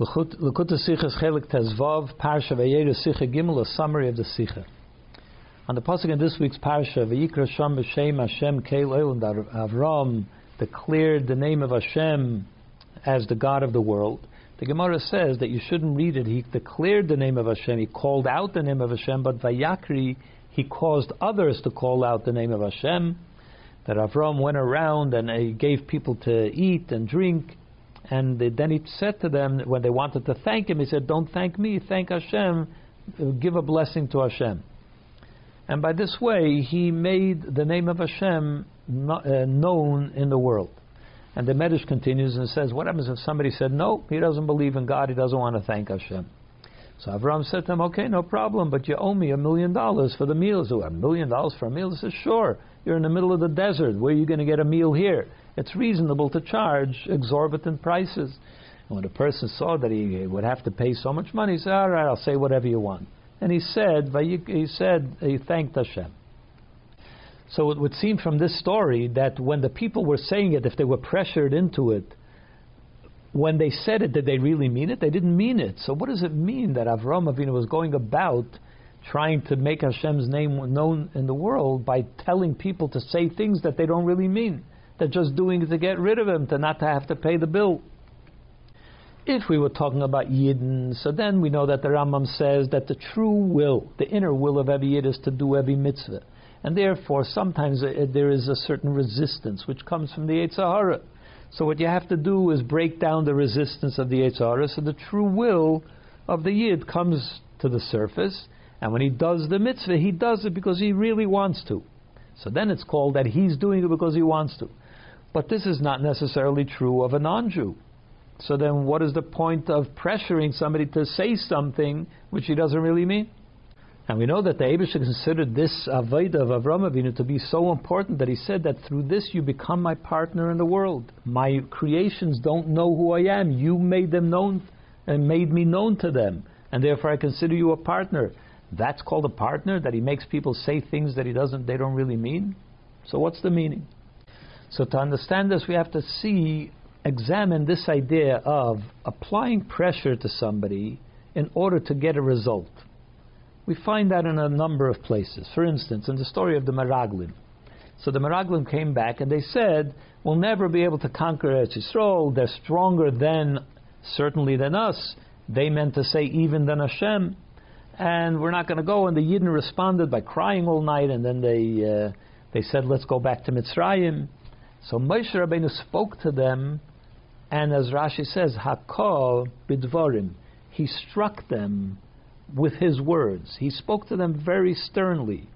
Likkutei Sichos Chelik Tezvav, Parsha Vayera Sicha Gimel, a summary of the Sicha. On the pasuk in this week's Parsha, Vayikra Sham B'Shem Hashem Keil Olam, Avram declared the name of Hashem as the God of the world. The Gemara says that you shouldn't read it. He declared the name of Hashem, he called out the name of Hashem, but Vayakri, he caused others to call out the name of Hashem. That Avram went around and he gave people to eat and drink and then he said to them, when they wanted to thank him, he said, Don't thank me, thank Hashem, give a blessing to Hashem. And by this way, he made the name of Hashem uh, known in the world. And the Medrash continues and says, What happens if somebody said, No, he doesn't believe in God, he doesn't want to thank Hashem? So Avram said to him, Okay, no problem, but you owe me a million dollars for the meal. So, a million dollars for a meal? He says, Sure, you're in the middle of the desert. Where are you going to get a meal here? It's reasonable to charge exorbitant prices. And when the person saw that he would have to pay so much money, he said, "All right, I'll say whatever you want." And he said, he said, he thanked Hashem. So it would seem from this story that when the people were saying it, if they were pressured into it, when they said it, did they really mean it? They didn't mean it. So what does it mean that Avram Avinu was going about trying to make Hashem's name known in the world by telling people to say things that they don't really mean? They're just doing it to get rid of him, to not to have to pay the bill. If we were talking about Yidden, so then we know that the Rambam says that the true will, the inner will of every Yid is to do every mitzvah. And therefore, sometimes uh, there is a certain resistance which comes from the Yetzer Hara. So what you have to do is break down the resistance of the Yetzer Hara so the true will of the Yid comes to the surface. And when he does the mitzvah, he does it because he really wants to. So then it's called that he's doing it because he wants to. But this is not necessarily true of a non Jew. So then, what is the point of pressuring somebody to say something which he doesn't really mean? And we know that the Abisha considered this Avaida of Avram Avinu to be so important that he said that through this you become my partner in the world. My creations don't know who I am. You made them known and made me known to them. And therefore I consider you a partner. That's called a partner, that he makes people say things that he doesn't they don't really mean. So what's the meaning? So to understand this, we have to see, examine this idea of applying pressure to somebody in order to get a result. We find that in a number of places. For instance, in the story of the Meraglim. So the Meraglim came back and they said, "We'll never be able to conquer Eretz Yisrael. They're stronger than, certainly than us. They meant to say even than Hashem, and we're not going to go." And the Yidden responded by crying all night, and then they uh, they said, "Let's go back to Mitzrayim." So Moshe Rabbeinu spoke to them, and as Rashi says, Hakol bidvorim, he struck them with his words. He spoke to them very sternly.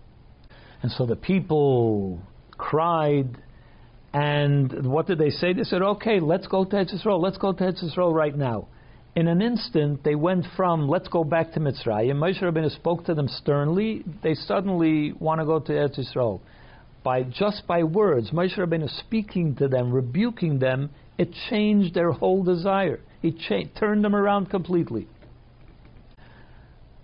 And so the people cried, and what did they say? They said, okay, let's go to Eretz let's go to Eretz right now. In an instant, they went from let's go back to Mitzrayim. Moshe Rabbeinu spoke to them sternly. They suddenly want to go to Eretz Yisrael by just by words, Moshe Rabbeinu speaking to them, rebuking them, it changed their whole desire. It cha- turned them around completely.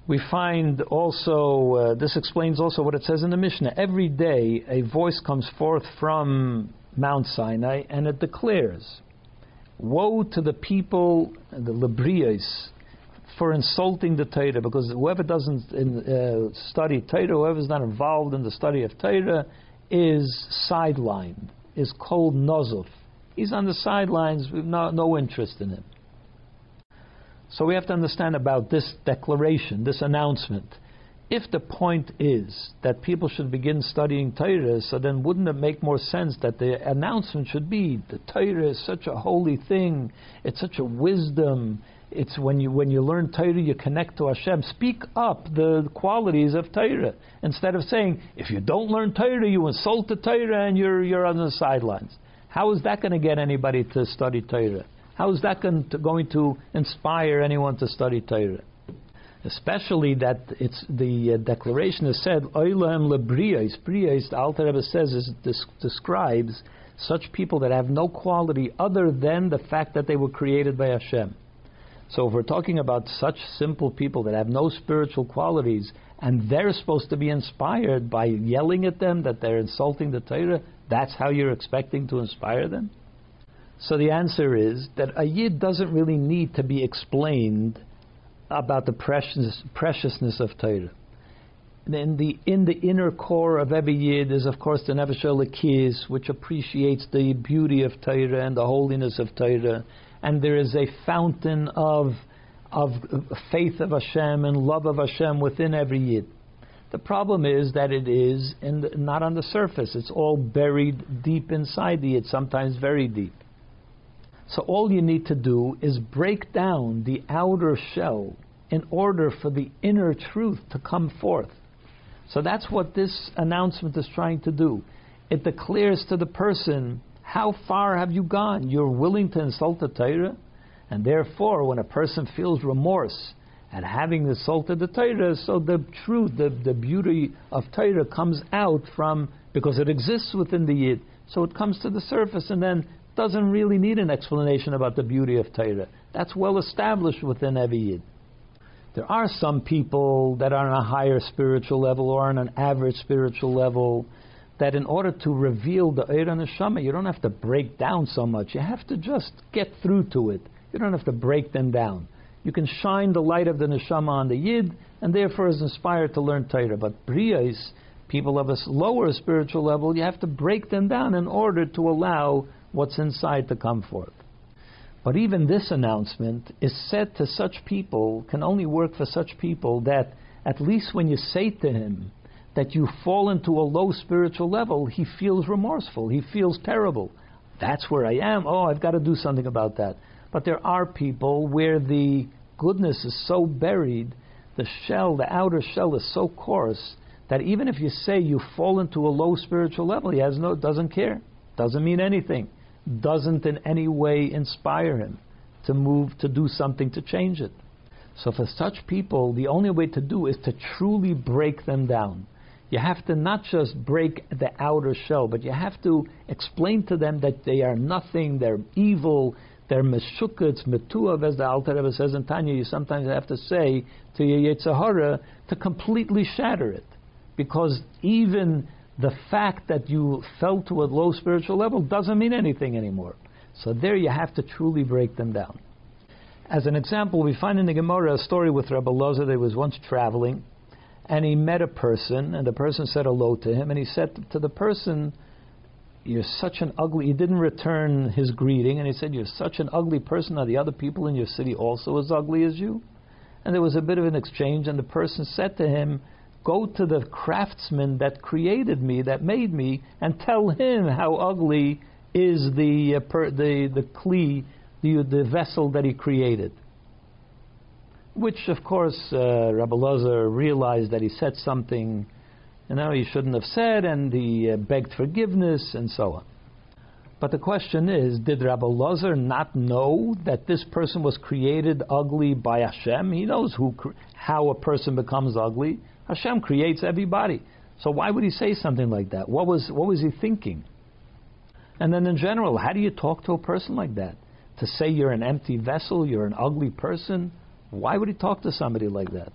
We find also, uh, this explains also what it says in the Mishnah. Every day a voice comes forth from Mount Sinai and it declares, Woe to the people, the Librias, for insulting the Torah, because whoever doesn't in, uh, study Torah, whoever's not involved in the study of Torah, is sidelined, is called nozuf. He's on the sidelines with no, no interest in him. So we have to understand about this declaration, this announcement. If the point is that people should begin studying Torah, so then wouldn't it make more sense that the announcement should be the Torah is such a holy thing, it's such a wisdom, it's when you when you learn Torah, you connect to Hashem. Speak up the qualities of Torah instead of saying, if you don't learn Torah, you insult the Torah and you're you're on the sidelines. How is that going to get anybody to study Torah? How is that going to, going to inspire anyone to study Torah? Especially that it's the uh, declaration is said, "Oilam lebriyos." Briyos, the Alter Rebbe says, is, describes such people that have no quality other than the fact that they were created by Hashem. So if we're talking about such simple people that have no spiritual qualities, and they're supposed to be inspired by yelling at them that they're insulting the Torah, that's how you're expecting to inspire them? So the answer is that a yid doesn't really need to be explained about the precious, preciousness of Torah. In the in the inner core of every yid is of course the nefesh elokis, which appreciates the beauty of Torah and the holiness of Torah, and there is a fountain of of faith of Hashem and love of Hashem within every yid. The problem is that it is in the, not on the surface. It's all buried deep inside the yid, sometimes very deep. So all you need to do is break down the outer shell in order for the inner truth to come forth. So that's what this announcement is trying to do. It declares to the person, how far have you gone? You're willing to insult the Torah? And therefore, when a person feels remorse at having insulted the Torah, so the truth, the, the beauty of Torah comes out from, because it exists within the Yid. So it comes to the surface and then doesn't really need an explanation about the beauty of Torah. That's well established within every Yid. There are some people that are on a higher spiritual level or on an average spiritual level that in order to reveal the Eir Neshama, you don't have to break down so much. You have to just get through to it. You don't have to break them down. You can shine the light of the Neshama on the Yid, and therefore is inspired to learn Torah. But Briyos, people of a lower spiritual level, you have to break them down in order to allow what's inside to come forth. But even this announcement is said to such people, can only work for such people that at least when you say to him that you fall into a low spiritual level, he feels remorseful. He feels terrible. That's where I am. Oh, I've got to do something about that. But there are people where the goodness is so buried, the shell, the outer shell is so coarse that even if you say you fall into a low spiritual level, he has no doesn't care. Doesn't mean anything doesn't in any way inspire him to move, to do something to change it. So for such people, the only way to do is to truly break them down. You have to not just break the outer shell, but you have to explain to them that they are nothing, they're evil, they're meshukats, metuav, as the Alter Rebbe says in Tanya, you sometimes have to say to your Yetzer Hara to completely shatter it. Because even the fact that you fell to a low spiritual level doesn't mean anything anymore. So there you have to truly break them down. As an example, we find in the Gemara a story with Rabbi Loza that was once traveling, and he met a person, and the person said hello to him, and he said to the person, You're such an ugly, he didn't return his greeting, and he said, You're such an ugly person. Are the other people in your city also as ugly as you? And there was a bit of an exchange, and the person said to him, Go to the craftsman that created me, that made me, and tell him how ugly is the uh, per, the the kli, the the vessel that he created. Which, of course, uh, Rabbi Lazar realized that he said something, you know, he shouldn't have said, and he uh, begged forgiveness and so on. But the question is, did Rabbi Lazar not know that this person was created ugly by Hashem? He knows who, how a person becomes ugly. Hashem creates everybody. So why would he say something like that? What was, what was he thinking? And then in general, how do you talk to a person like that? To say you're an empty vessel, you're an ugly person? Why would he talk to somebody like that?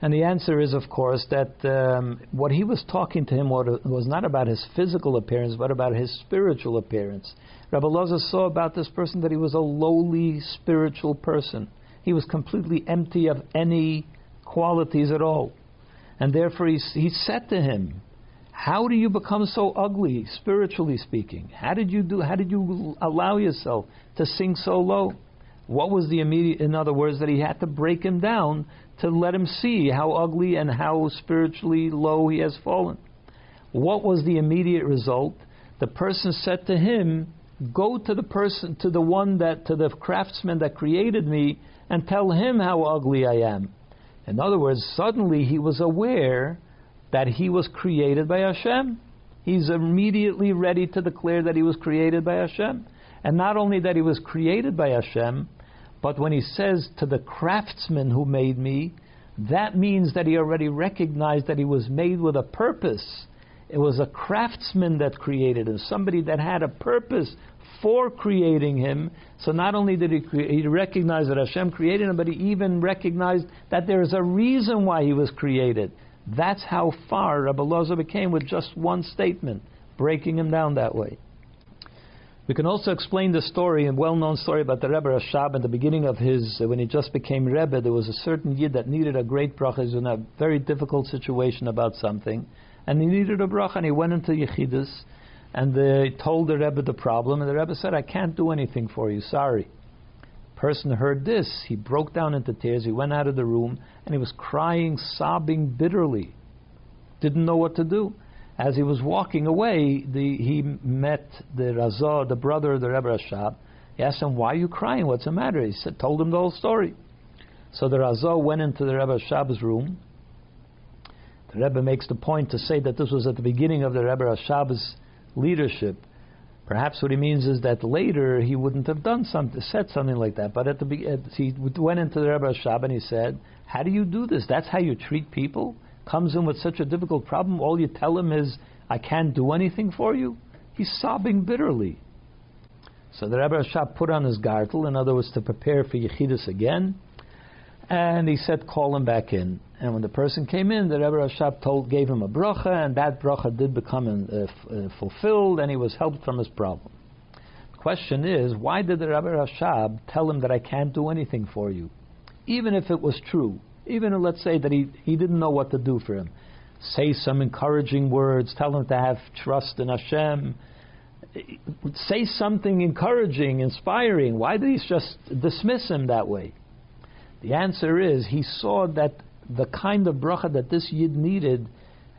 And the answer is, of course, that um, what he was talking to him was not about his physical appearance, but about his spiritual appearance. Rabbi Loza saw about this person that he was a lowly spiritual person. He was completely empty of any qualities at all. And therefore he, he said to him, How do you become so ugly, spiritually speaking? How did you do how did you allow yourself to sink so low? What was the immediate in other words, that he had to break him down to let him see how ugly and how spiritually low he has fallen. What was the immediate result? The person said to him, Go to the person to the one that to the craftsman that created me and tell him how ugly I am. In other words, suddenly he was aware that he was created by Hashem. He's immediately ready to declare that he was created by Hashem. And not only that he was created by Hashem, but when he says to the craftsman who made me, that means that he already recognized that he was made with a purpose. It was a craftsman that created him, somebody that had a purpose for creating him. So not only did he, cre- he recognize that Hashem created him, but he even recognized that there is a reason why he was created. That's how far Rabbi Loza became with just one statement, breaking him down that way. We can also explain the story, a well-known story about the Rebbe Rashab at the beginning of his, uh, when he just became Rebbe, there was a certain yid that needed a great bracha. He was in a very difficult situation about something, and he needed a bracha, and he went into Yechidus, and they told the Rebbe the problem, and the Rebbe said, I can't do anything for you, sorry. Person heard this, he broke down into tears, he went out of the room, and he was crying, sobbing bitterly. Didn't know what to do as he was walking away, the, he met the Razah, the brother of the Rebbe Rashab. He asked him, "Why are you crying? What's the matter?" He said, told him the whole story. So the Razah went into the Rebbe Rashab's room. The Rebbe makes the point to say that this was at the beginning of the Rebbe Rashab's leadership. Perhaps what he means is that later he wouldn't have done something, said something like that. But at the at, he went into the Rebbe Rashab and he said, "How do you do this? That's how you treat people." Comes in with such a difficult problem, all you tell him is, I can't do anything for you? He's sobbing bitterly. So the Rebbe Rashab put on his gartel, in other words, to prepare for Yechidus again, and he said, call him back in. And when the person came in, the Rebbe Rashab told, gave him a bracha, and that bracha did become uh, uh, fulfilled, and he was helped from his problem. The question is, why did the Rebbe Rashab tell him that I can't do anything for you? Even if it was true, even let's say that he, he didn't know what to do for him. Say some encouraging words, tell him to have trust in Hashem. Say something encouraging, inspiring. Why did he just dismiss him that way? The answer is he saw that the kind of bracha that this yid needed,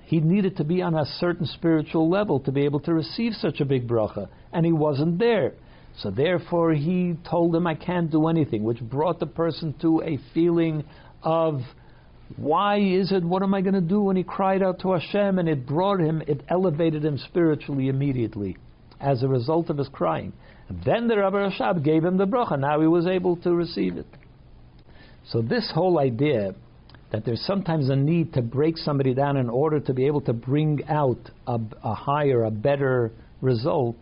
he needed to be on a certain spiritual level to be able to receive such a big bracha, and he wasn't there. So therefore, he told him, "I can't do anything," which brought the person to a feeling of why is it, what am I going to do? when he cried out to Hashem, and it brought him, it elevated him spiritually immediately as a result of his crying. And then the Rebbe Rashab gave him the bracha. Now he was able to receive it. So this whole idea that there's sometimes a need to break somebody down in order to be able to bring out a, a higher, a better result,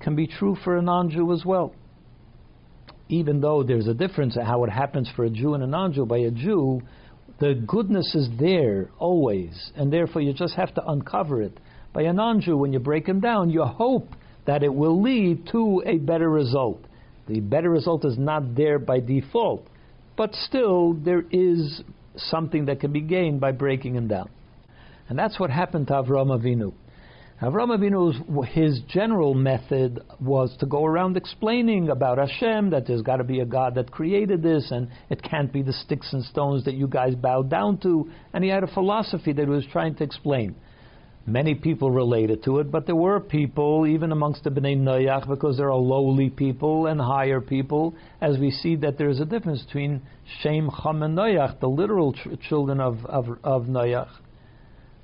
can be true for a non-Jew as well even though there's a difference in how it happens for a Jew and a non-Jew, by a Jew, the goodness is there always, and therefore you just have to uncover it. By a non-Jew, when you break him down, you hope that it will lead to a better result. The better result is not there by default, but still there is something that can be gained by breaking him down. And that's what happened to Avram Avinu. Avram Avinu's his general method was to go around explaining about Hashem that there's got to be a God that created this, and it can't be the sticks and stones that you guys bow down to. And he had a philosophy that he was trying to explain. Many people related to it, but there were people, even amongst the Bnei Noach, because there are lowly people and higher people, as we see that there is a difference between Shem, Cham, and Noach, the literal ch- children of, of, of Noach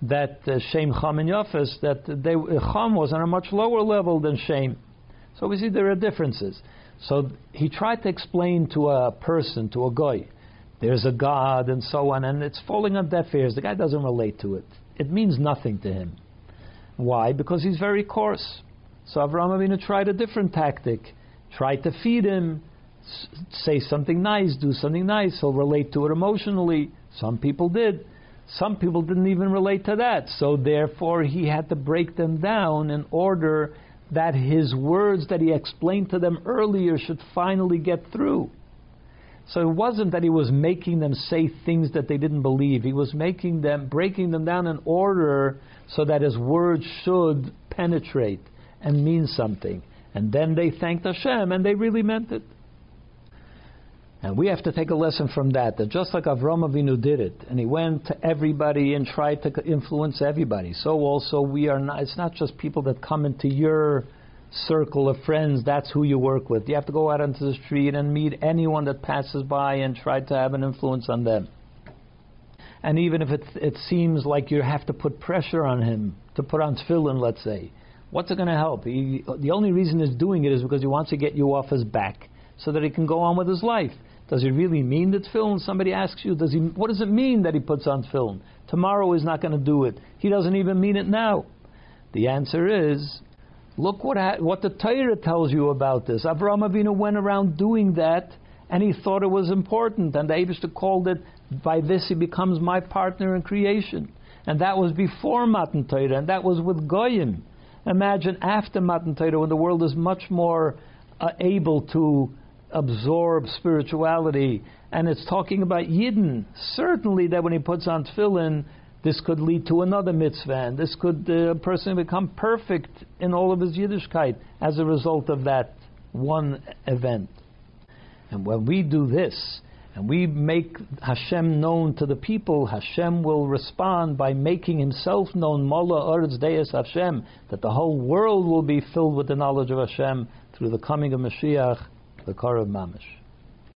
that uh, Shem, Cham, and Yafes, that they, uh, Cham was on a much lower level than Shem. So we see there are differences. So he tried to explain to a person, to a guy, there's a God and so on, and it's falling on deaf ears. The guy doesn't relate to it. It means nothing to him. Why? Because he's very coarse. So Avraham Avinu tried a different tactic. Tried to feed him, say something nice, do something nice. He'll relate to it emotionally. Some people did. Some people didn't even relate to that. So therefore, he had to break them down in order that his words that he explained to them earlier should finally get through. So it wasn't that he was making them say things that they didn't believe. He was making them, breaking them down in order so that his words should penetrate and mean something. And then they thanked Hashem and they really meant it. And we have to take a lesson from that, that just like Avram Avinu did it, and he went to everybody and tried to influence everybody, so also we are not, it's not just people that come into your circle of friends, that's who you work with. You have to go out into the street and meet anyone that passes by and try to have an influence on them. And even if it, it seems like you have to put pressure on him to put on tefillin, let's say, what's it going to help? He, the only reason he's doing it is because he wants to get you off his back so that he can go on with his life. Does he really mean the tefillin? Somebody asks you, does he, what does it mean that he puts on tefillin? Tomorrow he's not going to do it. He doesn't even mean it now. The answer is, look what, ha- what the Torah tells you about this. Avraham Avinu went around doing that, and he thought it was important, and the Abishta called it, by this he becomes my partner in creation. And that was before Matan Torah, and that was with Goyim. Imagine after Matan Torah, when the world is much more uh, able to absorb spirituality, and it's talking about Yidden. Certainly, that when he puts on tefillin, this could lead to another mitzvah, and this could uh, a person become perfect in all of his Yiddishkeit as a result of that one event. And when we do this, and we make Hashem known to the people, Hashem will respond by making Himself known, Mola Eretz Deis Hashem, that the whole world will be filled with the knowledge of Hashem through the coming of Mashiach, the Karav Mamish.